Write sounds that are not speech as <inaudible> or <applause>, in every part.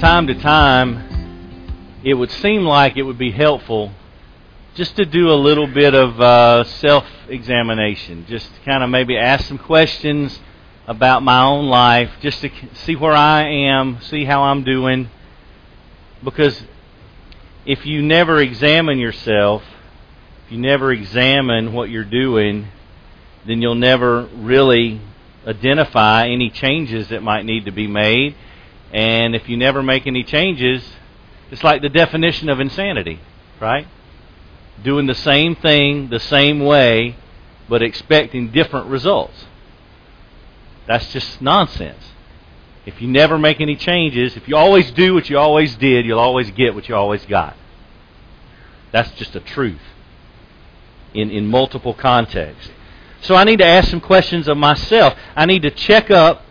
time to time, it would seem like it would be helpful just to do a little bit of uh, self examination, just kind of maybe ask some questions about my own life, just to see where I am, see how I'm doing. Because if you never examine yourself, if you never examine what you're doing, then you'll never really identify any changes that might need to be made. And if you never make any changes, it's like the definition of insanity, right? Doing the same thing the same way, but expecting different results. That's just nonsense. If you never make any changes, if you always do what you always did, you'll always get what you always got. That's just a truth in, in multiple contexts. So I need to ask some questions of myself. I need to check up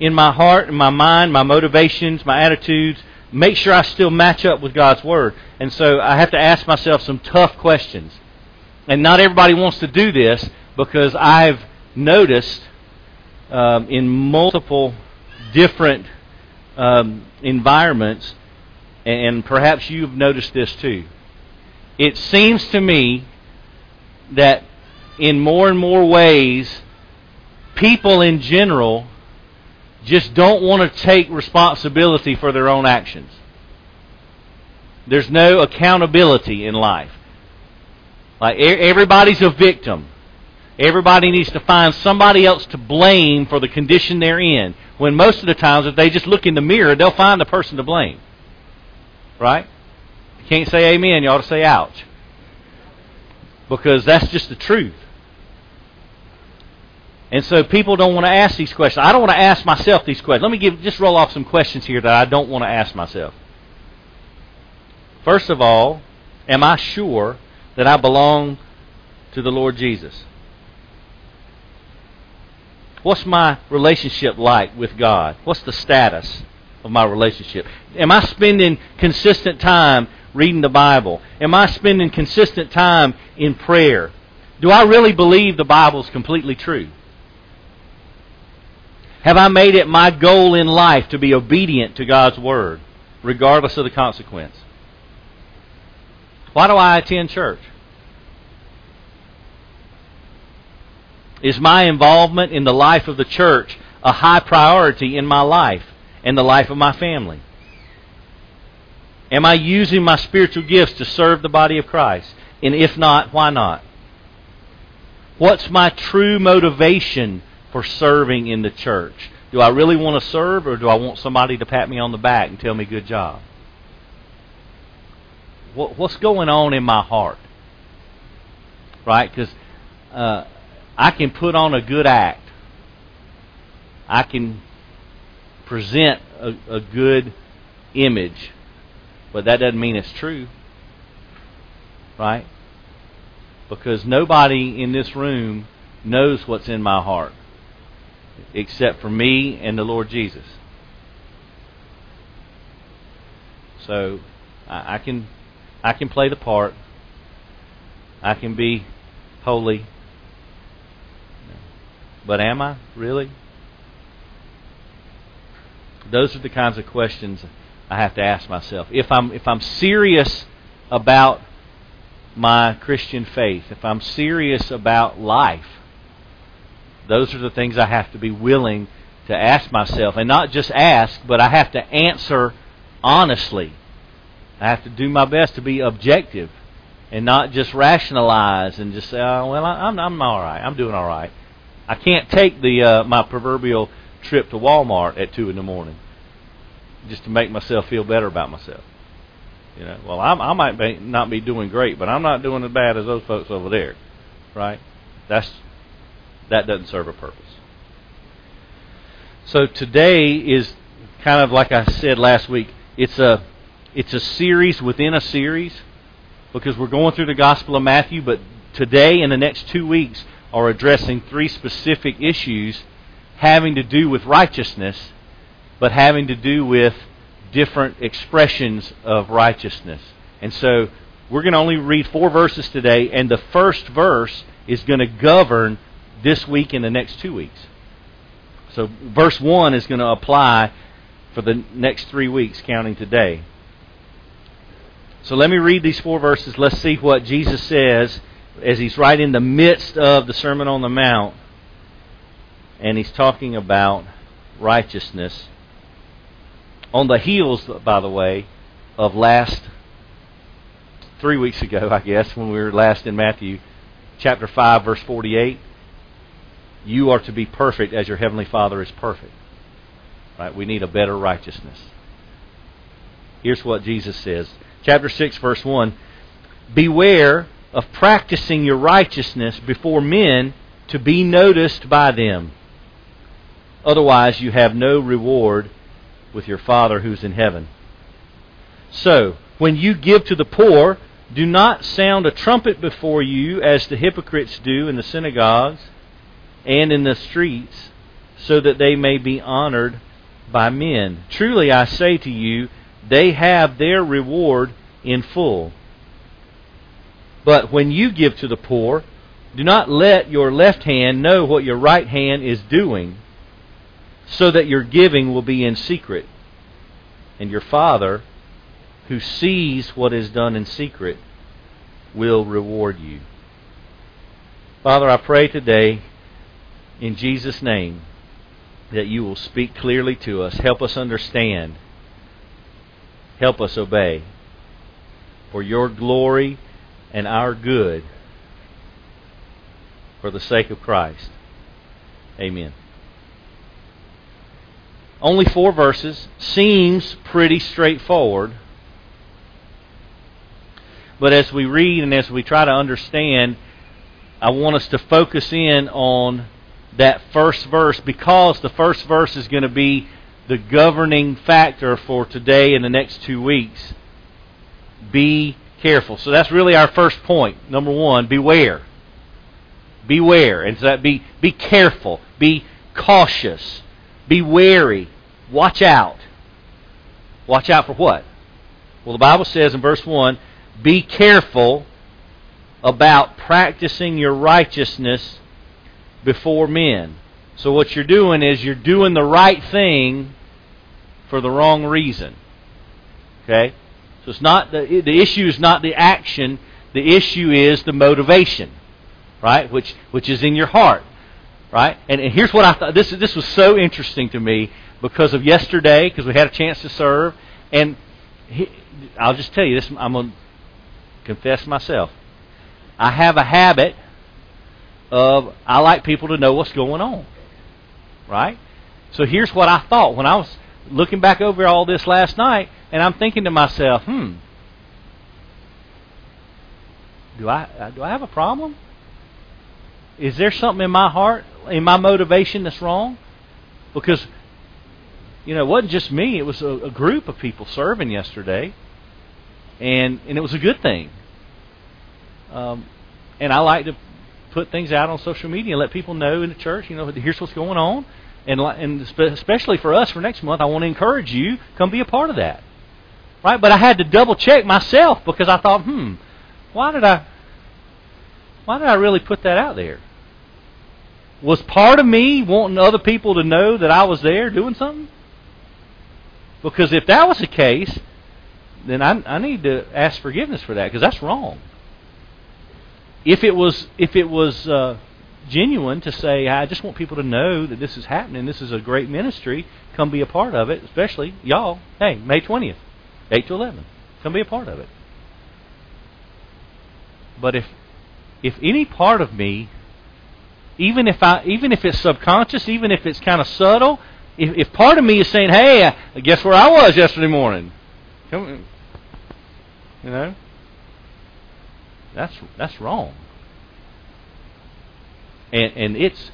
in my heart and my mind, my motivations, my attitudes, make sure I still match up with God's Word. And so I have to ask myself some tough questions. And not everybody wants to do this because I've noticed um, in multiple different um, environments, and perhaps you've noticed this too. It seems to me that in more and more ways, people in general just don't want to take responsibility for their own actions. There's no accountability in life. Like everybody's a victim. Everybody needs to find somebody else to blame for the condition they're in. When most of the times, if they just look in the mirror, they'll find the person to blame. Right? You can't say amen, you ought to say ouch. Because that's just the truth. And so people don't want to ask these questions. I don't want to ask myself these questions. Let me give just roll off some questions here that I don't want to ask myself. First of all, am I sure that I belong to the Lord Jesus? What's my relationship like with God? What's the status of my relationship? Am I spending consistent time reading the Bible? Am I spending consistent time in prayer? Do I really believe the Bible is completely true? Have I made it my goal in life to be obedient to God's Word, regardless of the consequence? Why do I attend church? Is my involvement in the life of the church a high priority in my life and the life of my family? Am I using my spiritual gifts to serve the body of Christ? And if not, why not? What's my true motivation for serving in the church? Do I really want to serve or do I want somebody to pat me on the back and tell me good job? What's going on in my heart? Right? Because uh, I can put on a good act. I can present a, a good image, but that doesn't mean it's true. Right? Because nobody in this room knows what's in my heart except for me and the Lord Jesus. So I, can I can play the part. I can be holy. But am I really? Those are the kinds of questions I have to ask myself. If I'm if I'm serious about my Christian faith, if I'm serious about life, those are the things I have to be willing to ask myself. And not just ask, but I have to answer honestly. I have to do my best to be objective and not just rationalize and just say, oh, well, I'm, I'm all right. I'm doing all right. I can't take the uh, my proverbial trip to Walmart at two in the morning just to make myself feel better about myself. You know, well, I'm, I might be, not be doing great, but I'm not doing as bad as those folks over there, right? That's that doesn't serve a purpose. So today is kind of like I said last week. It's a it's a series within a series because we're going through the Gospel of Matthew, but today and the next two weeks are addressing three specific issues having to do with righteousness but having to do with different expressions of righteousness. And so we're going to only read four verses today, and the first verse is going to govern this week and the next two weeks. So verse 1 is going to apply for the next three weeks, counting today. So let me read these four verses. Let's see what Jesus says as he's right in the midst of the Sermon on the Mount. And he's talking about righteousness. On the heels, by the way, of last three weeks ago, <laughs> I guess, when we were last in Matthew chapter 5, verse 48. You are to be perfect as your heavenly Father is perfect. Right? We need a better righteousness. Here's what Jesus says. Chapter 6, verse 1. Beware of practicing your righteousness before men to be noticed by them. Otherwise, you have no reward with your Father who's in heaven. So, when you give to the poor, do not sound a trumpet before you as the hypocrites do in the synagogues and in the streets, so that they may be honored by men. Truly I say to you, they have their reward in full. But when you give to the poor, do not let your left hand know what your right hand is doing, so that your giving will be in secret. And your Father, who sees what is done in secret, will reward you. Father, I pray today in Jesus' name that you will speak clearly to us. Help us understand. Help us obey. For your glory and our good. For the sake of Christ. Amen. Only four verses. Seems pretty straightforward. But as we read and as we try to understand, I want us to focus in on that first verse because the first verse is going to be the governing factor for today and the next two weeks. Be careful. So that's really our first point. Number one, beware. Beware. And so that be be careful. Be cautious. Be wary. Watch out. Watch out for what? Well, the Bible says in verse 1 be careful about practicing your righteousness before men. So what you're doing is you're doing the right thing for the wrong reason. Okay? So it's not the the issue is not the action, the issue is the motivation. Right? Which which is in your heart. Right? And, and here's what I thought this this was so interesting to me because of yesterday because we had a chance to serve and he, I'll just tell you this I'm going to confess myself. I have a habit of I like people to know what's going on. Right? So here's what I thought when I was looking back over all this last night, and I'm thinking to myself, hmm, do I do I have a problem? Is there something in my heart, in my motivation that's wrong? Because you know, it wasn't just me; it was a, a group of people serving yesterday, and and it was a good thing. Um, and I like to put things out on social media and let people know in the church, you know, here's what's going on. And, and especially for us for next month, I want to encourage you, come be a part of that. Right? But I had to double check myself because I thought, hmm, why did I, why did I really put that out there? Was part of me wanting other people to know that I was there doing something? Because if that was the case, then I, I need to ask forgiveness for that because that's wrong if it was if it was uh, genuine to say, I just want people to know that this is happening. This is a great ministry. Come be a part of it, especially y'all. Hey, May twentieth, eight to eleven. Come be a part of it. But if if any part of me, even if I even if it's subconscious, even if it's kind of subtle, if, if part of me is saying, "Hey, uh, guess where I was yesterday morning," come, you know, that's that's wrong. And and it's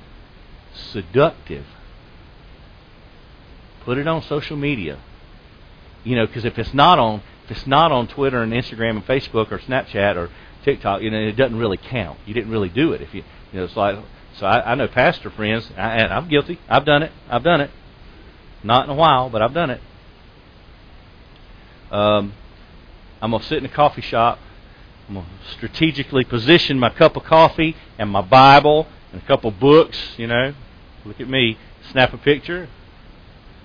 seductive. Put it on social media. You know, because if it's not on if it's not on Twitter and Instagram and Facebook or Snapchat or TikTok, you know, it doesn't really count. You didn't really do it. If you, you know, it's like so. I, I know pastor friends, I, and I'm guilty. I've done it. I've done it. Not in a while, but I've done it. Um, I'm to sit in a coffee shop. I'm going to strategically position my cup of coffee and my Bible and a couple books, you know. Look at me. Snap a picture.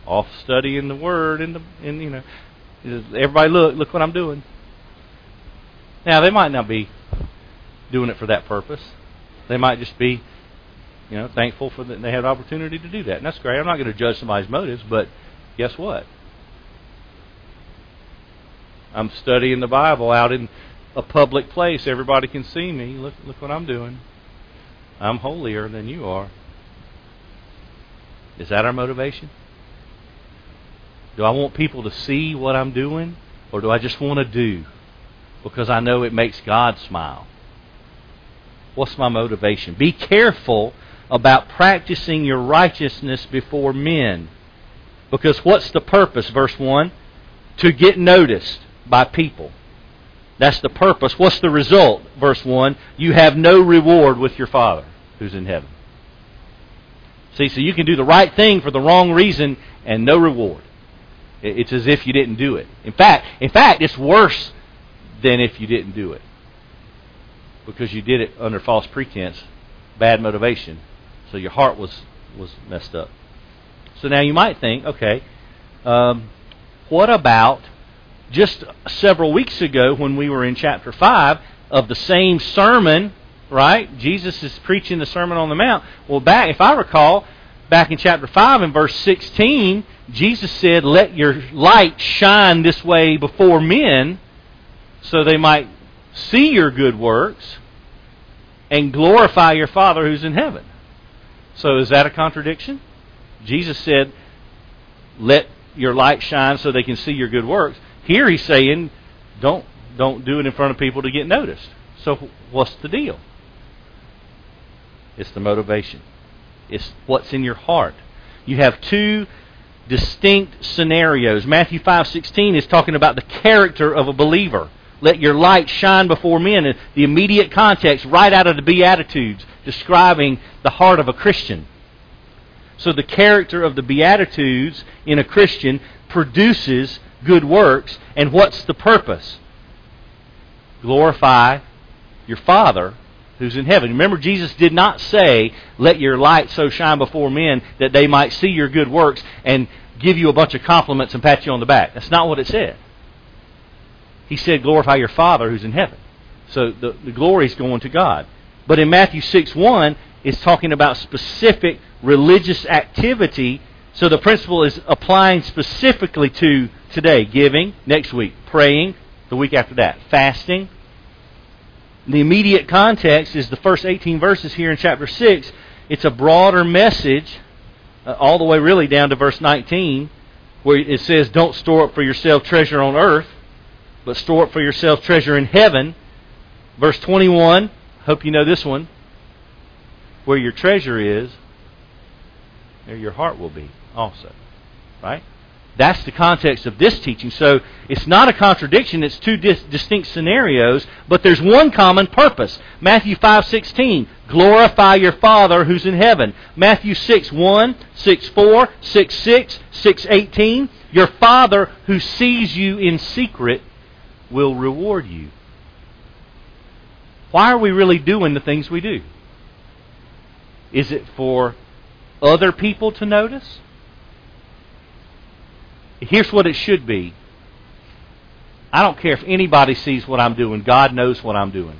Off studying the Word and the, you know, everybody look, look what I'm doing. Now they might not be doing it for that purpose. They might just be, you know, thankful for that they had the opportunity to do that, and that's great. I'm not going to judge somebody's motives, but guess what? I'm studying the Bible out in a public place. Everybody can see me. Look, look what I'm doing. I'm holier than you are. Is that our motivation? Do I want people to see what I'm doing, or do I just want to do because I know it makes God smile? What's my motivation? Be careful about practicing your righteousness before men. Because what's the purpose? Verse 1 To get noticed by people. That's the purpose. What's the result? Verse 1 You have no reward with your Father who's in heaven. See, so you can do the right thing for the wrong reason and no reward. It's as if you didn't do it. In fact, in fact, it's worse than if you didn't do it because you did it under false pretense, bad motivation. So your heart was was messed up. So now you might think, okay, um, what about just several weeks ago when we were in chapter five of the same sermon? Right, Jesus is preaching the Sermon on the Mount. Well, back if I recall, back in chapter five and verse sixteen, Jesus said, "Let your light shine this way before men." so they might see your good works and glorify your Father who's in heaven. So is that a contradiction? Jesus said, "Let your light shine so they can see your good works." Here he's saying, "Don't don't do it in front of people to get noticed." So what's the deal? It's the motivation. It's what's in your heart. You have two distinct scenarios. Matthew 5:16 is talking about the character of a believer. Let your light shine before men. And the immediate context, right out of the Beatitudes, describing the heart of a Christian. So the character of the Beatitudes in a Christian produces good works. And what's the purpose? Glorify your Father who's in heaven. Remember, Jesus did not say, Let your light so shine before men that they might see your good works and give you a bunch of compliments and pat you on the back. That's not what it said. He said, glorify your Father who's in heaven. So the, the glory is going to God. But in Matthew 6 1, it's talking about specific religious activity. So the principle is applying specifically to today giving, next week, praying, the week after that, fasting. The immediate context is the first 18 verses here in chapter 6. It's a broader message, uh, all the way really down to verse 19, where it says, Don't store up for yourself treasure on earth but store up for yourself treasure in heaven. Verse 21, hope you know this one. Where your treasure is, there your heart will be also. Right? That's the context of this teaching. So it's not a contradiction, it's two dis- distinct scenarios, but there's one common purpose. Matthew 5:16, glorify your Father who's in heaven. Matthew 6:1, 6:4, 6:6, 6:18, your Father who sees you in secret will reward you. Why are we really doing the things we do? Is it for other people to notice? Here's what it should be. I don't care if anybody sees what I'm doing. God knows what I'm doing.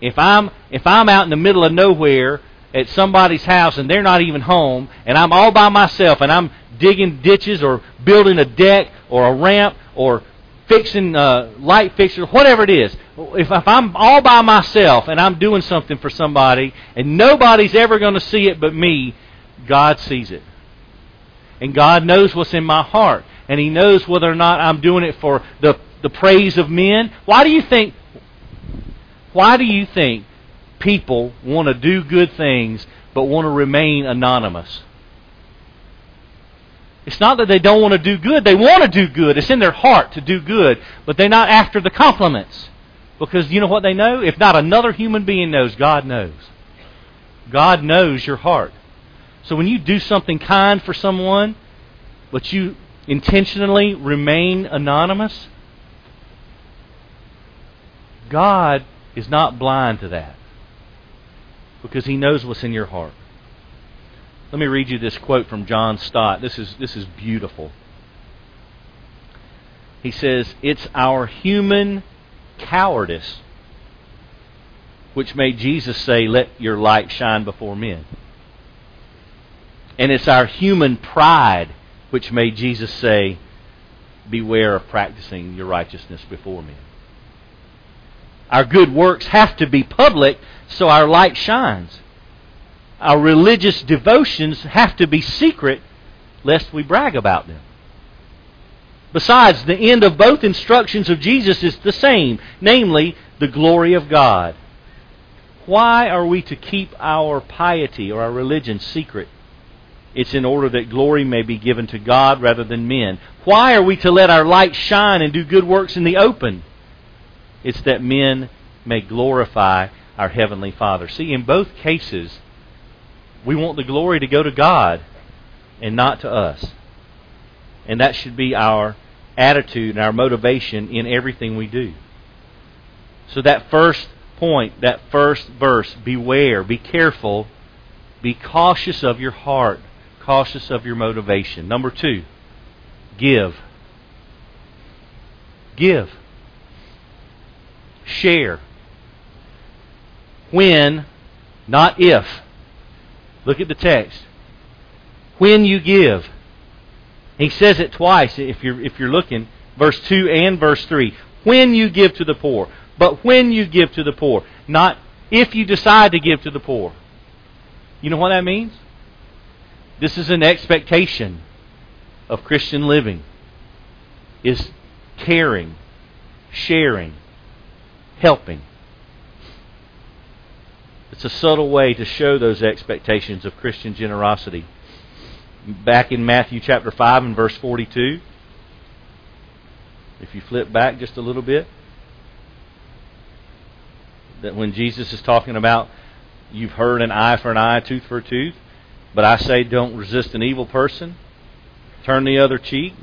If I'm if I'm out in the middle of nowhere at somebody's house and they're not even home and I'm all by myself and I'm digging ditches or building a deck or a ramp or fixing uh, light fixtures, whatever it is. If, if I'm all by myself and I'm doing something for somebody and nobody's ever going to see it but me, God sees it. And God knows what's in my heart. And He knows whether or not I'm doing it for the, the praise of men. Why do you think why do you think people want to do good things but want to remain anonymous? It's not that they don't want to do good. They want to do good. It's in their heart to do good. But they're not after the compliments. Because you know what they know? If not another human being knows, God knows. God knows your heart. So when you do something kind for someone, but you intentionally remain anonymous, God is not blind to that because he knows what's in your heart. Let me read you this quote from John Stott. This is this is beautiful. He says, "It's our human cowardice which made Jesus say, "Let your light shine before men." And it's our human pride which made Jesus say, "Beware of practicing your righteousness before men." Our good works have to be public so our light shines. Our religious devotions have to be secret lest we brag about them. Besides, the end of both instructions of Jesus is the same, namely, the glory of God. Why are we to keep our piety or our religion secret? It's in order that glory may be given to God rather than men. Why are we to let our light shine and do good works in the open? It's that men may glorify our Heavenly Father. See, in both cases, we want the glory to go to God and not to us. And that should be our attitude and our motivation in everything we do. So, that first point, that first verse, beware, be careful, be cautious of your heart, cautious of your motivation. Number two, give. Give share. When, not if. Look at the text. When you give. He says it twice if you're, if you're looking, verse 2 and verse 3. When you give to the poor. But when you give to the poor. Not if you decide to give to the poor. You know what that means? This is an expectation of Christian living. Is caring, sharing, helping. It's a subtle way to show those expectations of Christian generosity. Back in Matthew chapter 5 and verse 42, if you flip back just a little bit, that when Jesus is talking about you've heard an eye for an eye, tooth for a tooth, but I say don't resist an evil person, turn the other cheek,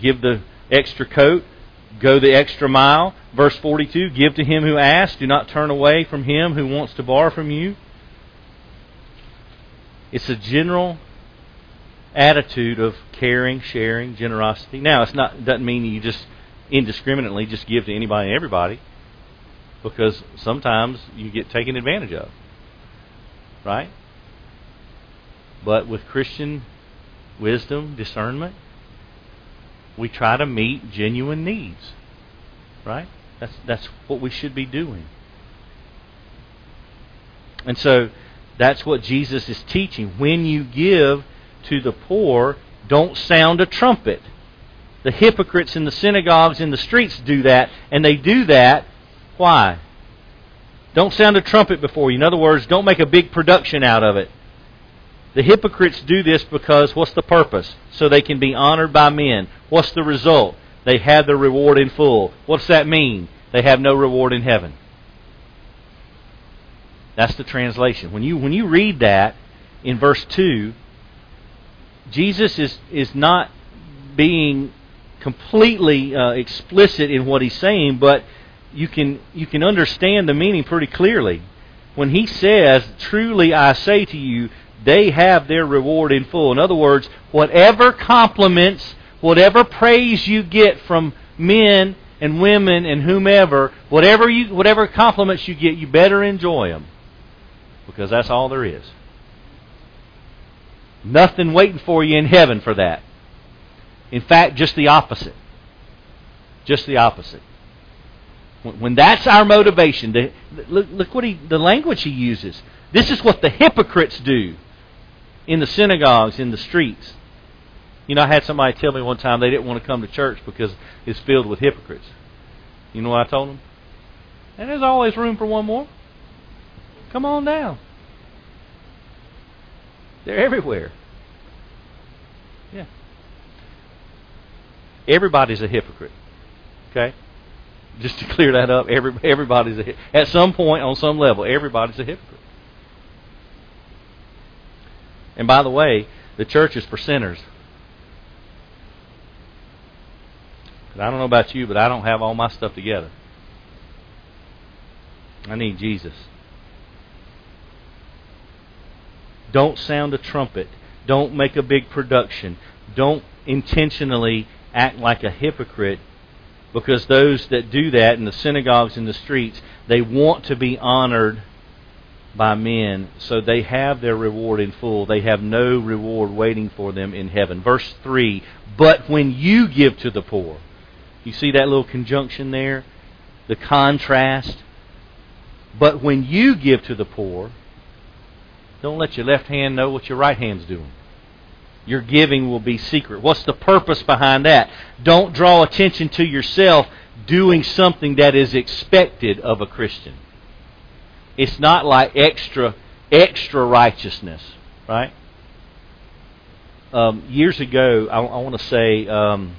give the extra coat, Go the extra mile. Verse 42 Give to him who asks, do not turn away from him who wants to borrow from you. It's a general attitude of caring, sharing, generosity. Now, it's not doesn't mean you just indiscriminately just give to anybody and everybody, because sometimes you get taken advantage of. Right? But with Christian wisdom, discernment, we try to meet genuine needs. Right? That's that's what we should be doing. And so that's what Jesus is teaching. When you give to the poor, don't sound a trumpet. The hypocrites in the synagogues in the streets do that, and they do that why? Don't sound a trumpet before you. In other words, don't make a big production out of it. The hypocrites do this because what's the purpose? So they can be honored by men. What's the result? They have their reward in full. What's that mean? They have no reward in heaven. That's the translation. When you when you read that in verse 2, Jesus is is not being completely uh, explicit in what he's saying, but you can you can understand the meaning pretty clearly. When he says, "Truly I say to you, they have their reward in full. In other words, whatever compliments, whatever praise you get from men and women and whomever, whatever you, whatever compliments you get, you better enjoy them because that's all there is. Nothing waiting for you in heaven for that. In fact, just the opposite. Just the opposite. When that's our motivation, look, look what he, the language he uses. This is what the hypocrites do in the synagogues, in the streets. You know, I had somebody tell me one time they didn't want to come to church because it's filled with hypocrites. You know what I told them? And there's always room for one more. Come on down. They're everywhere. Yeah. Everybody's a hypocrite. Okay? Just to clear that up, every, everybody's a at some point on some level, everybody's a hypocrite. And by the way, the church is for sinners. I don't know about you, but I don't have all my stuff together. I need Jesus. Don't sound a trumpet. Don't make a big production. Don't intentionally act like a hypocrite because those that do that in the synagogues and the streets, they want to be honored by men, so they have their reward in full. They have no reward waiting for them in heaven. Verse 3 But when you give to the poor, you see that little conjunction there? The contrast. But when you give to the poor, don't let your left hand know what your right hand's doing. Your giving will be secret. What's the purpose behind that? Don't draw attention to yourself doing something that is expected of a Christian. It's not like extra extra righteousness, right? Um, years ago, I, I want to say, um,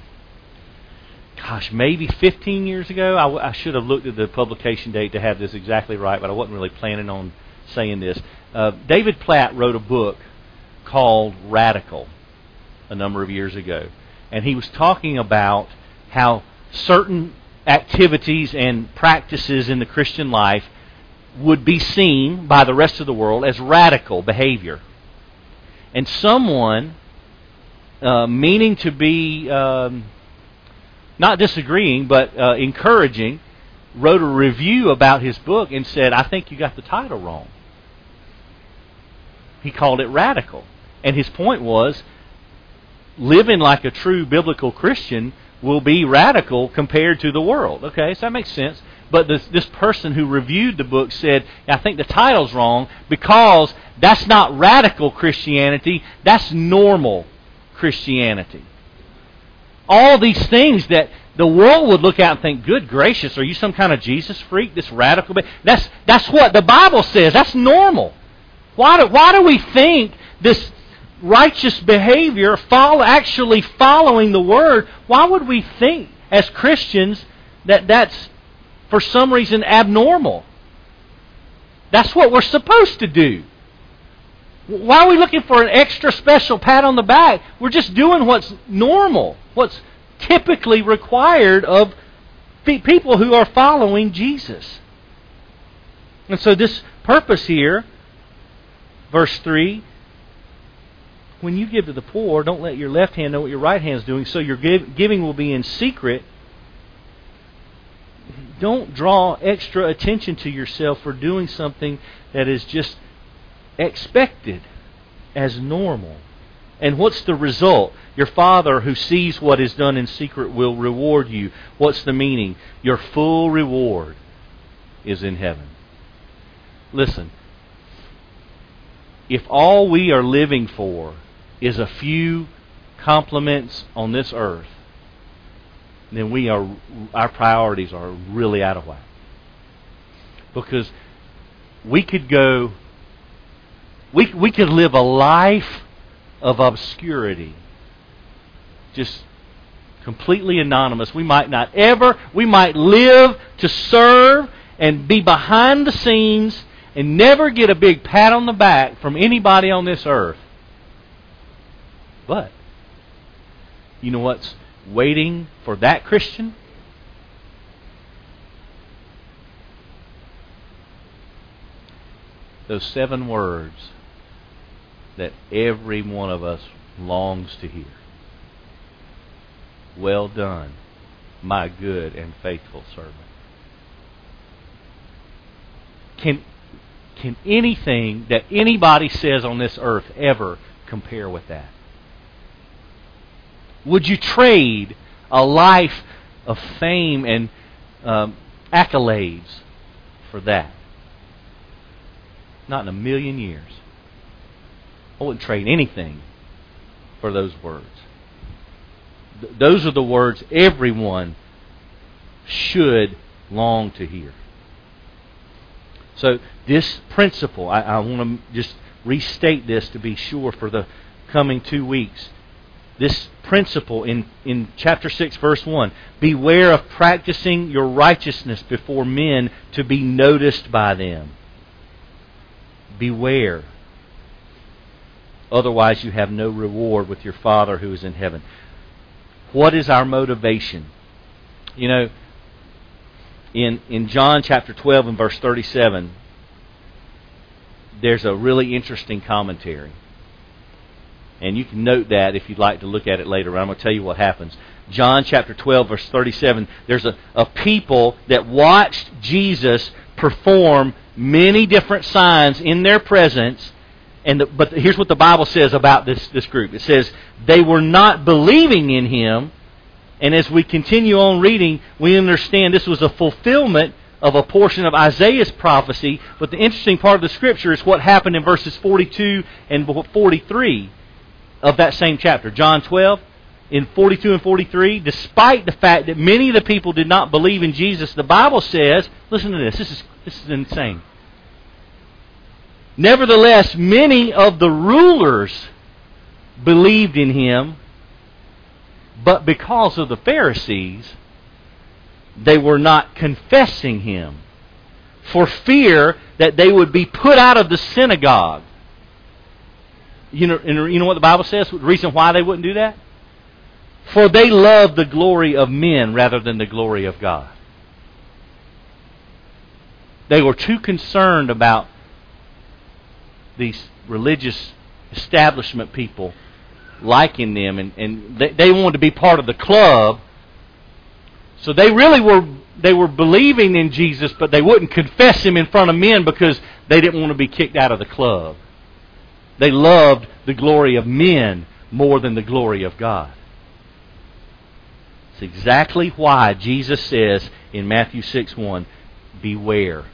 gosh, maybe 15 years ago. I, I should have looked at the publication date to have this exactly right, but I wasn't really planning on saying this. Uh, David Platt wrote a book called Radical a number of years ago, and he was talking about how certain activities and practices in the Christian life would be seen by the rest of the world as radical behavior. And someone, uh, meaning to be um, not disagreeing, but uh, encouraging, wrote a review about his book and said, I think you got the title wrong. He called it radical. And his point was living like a true biblical Christian will be radical compared to the world. Okay, so that makes sense. But this, this person who reviewed the book said, I think the title's wrong because that's not radical Christianity, that's normal Christianity. All these things that the world would look at and think, good gracious, are you some kind of Jesus freak, this radical? That's, that's what the Bible says. That's normal. Why do, why do we think this righteous behavior, follow, actually following the Word, why would we think as Christians that that's for some reason abnormal? That's what we're supposed to do. Why are we looking for an extra special pat on the back? We're just doing what's normal, what's typically required of people who are following Jesus. And so, this purpose here Verse 3 When you give to the poor, don't let your left hand know what your right hand is doing, so your giving will be in secret. Don't draw extra attention to yourself for doing something that is just expected as normal. And what's the result? Your Father who sees what is done in secret will reward you. What's the meaning? Your full reward is in heaven. Listen, if all we are living for is a few compliments on this earth, then we are our priorities are really out of whack. Because we could go we we could live a life of obscurity. Just completely anonymous. We might not ever we might live to serve and be behind the scenes and never get a big pat on the back from anybody on this earth. But, you know what's waiting for that Christian? Those seven words that every one of us longs to hear. Well done, my good and faithful servant. Can can anything that anybody says on this earth ever compare with that? Would you trade a life of fame and um, accolades for that? Not in a million years. I wouldn't trade anything for those words. Th- those are the words everyone should long to hear. So this principle, I, I want to just restate this to be sure for the coming two weeks. This principle in, in chapter 6, verse 1 Beware of practicing your righteousness before men to be noticed by them. Beware. Otherwise, you have no reward with your Father who is in heaven. What is our motivation? You know, in, in John chapter 12 and verse 37, there's a really interesting commentary. And you can note that if you'd like to look at it later. I'm going to tell you what happens. John chapter 12, verse 37, there's a, a people that watched Jesus perform many different signs in their presence. And the, but here's what the Bible says about this, this group. It says they were not believing in him. And as we continue on reading, we understand this was a fulfillment of a portion of Isaiah's prophecy. But the interesting part of the scripture is what happened in verses 42 and 43 of that same chapter. John 12, in 42 and 43, despite the fact that many of the people did not believe in Jesus, the Bible says, listen to this, this is, this is insane. Nevertheless, many of the rulers believed in him, but because of the Pharisees, they were not confessing him for fear that they would be put out of the synagogue. You know, you know what the Bible says? The reason why they wouldn't do that? For they love the glory of men rather than the glory of God. They were too concerned about these religious establishment people liking them, and, and they, they wanted to be part of the club. So they really were they were believing in Jesus, but they wouldn't confess him in front of men because they didn't want to be kicked out of the club. They loved the glory of men more than the glory of God. It's exactly why Jesus says in Matthew 6 1, Beware.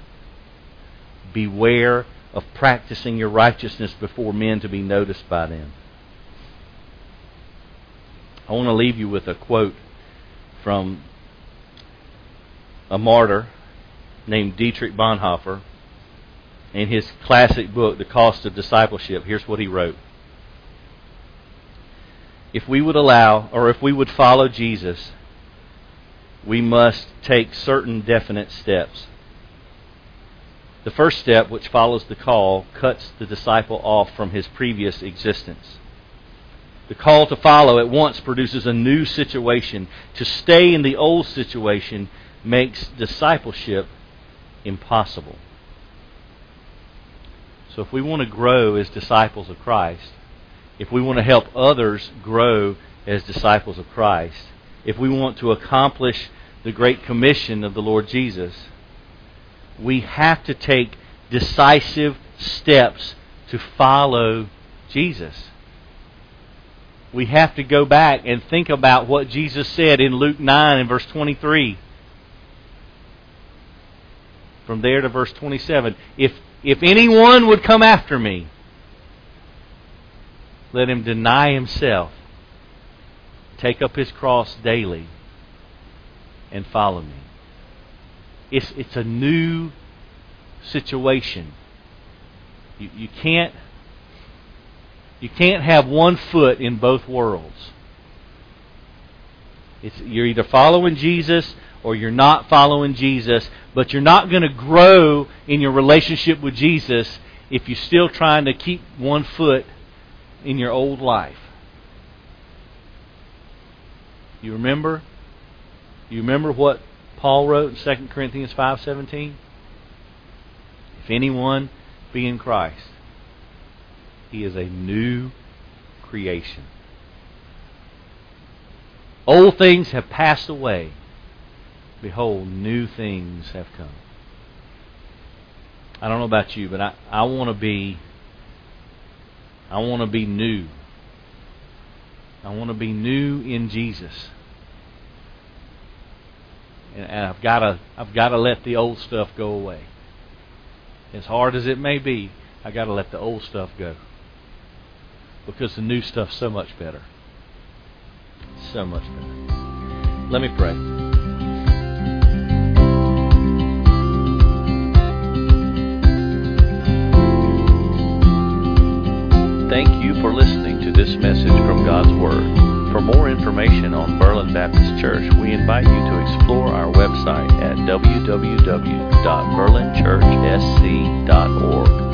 Beware of practicing your righteousness before men to be noticed by them. I want to leave you with a quote from a martyr named Dietrich Bonhoeffer in his classic book, The Cost of Discipleship. Here's what he wrote. If we would allow, or if we would follow Jesus, we must take certain definite steps. The first step, which follows the call, cuts the disciple off from his previous existence. The call to follow at once produces a new situation. To stay in the old situation makes discipleship impossible. So, if we want to grow as disciples of Christ, if we want to help others grow as disciples of Christ, if we want to accomplish the Great Commission of the Lord Jesus, we have to take decisive steps to follow Jesus. We have to go back and think about what Jesus said in Luke 9 and verse 23. From there to verse 27. If, if anyone would come after me, let him deny himself, take up his cross daily, and follow me. It's, it's a new situation. You, you can't you can't have one foot in both worlds. It's, you're either following Jesus or you're not following Jesus, but you're not going to grow in your relationship with Jesus if you're still trying to keep one foot in your old life. You remember? You remember what Paul wrote in 2 Corinthians 5:17? If anyone be in Christ, he is a new creation. Old things have passed away. Behold, new things have come. I don't know about you, but I, I want to be I want to be new. I want to be new in Jesus and I've got to I've got to let the old stuff go away. As hard as it may be, I got to let the old stuff go because the new stuff's so much better. So much better. Let me pray. God's Word. For more information on Berlin Baptist Church, we invite you to explore our website at www.berlinchurchsc.org.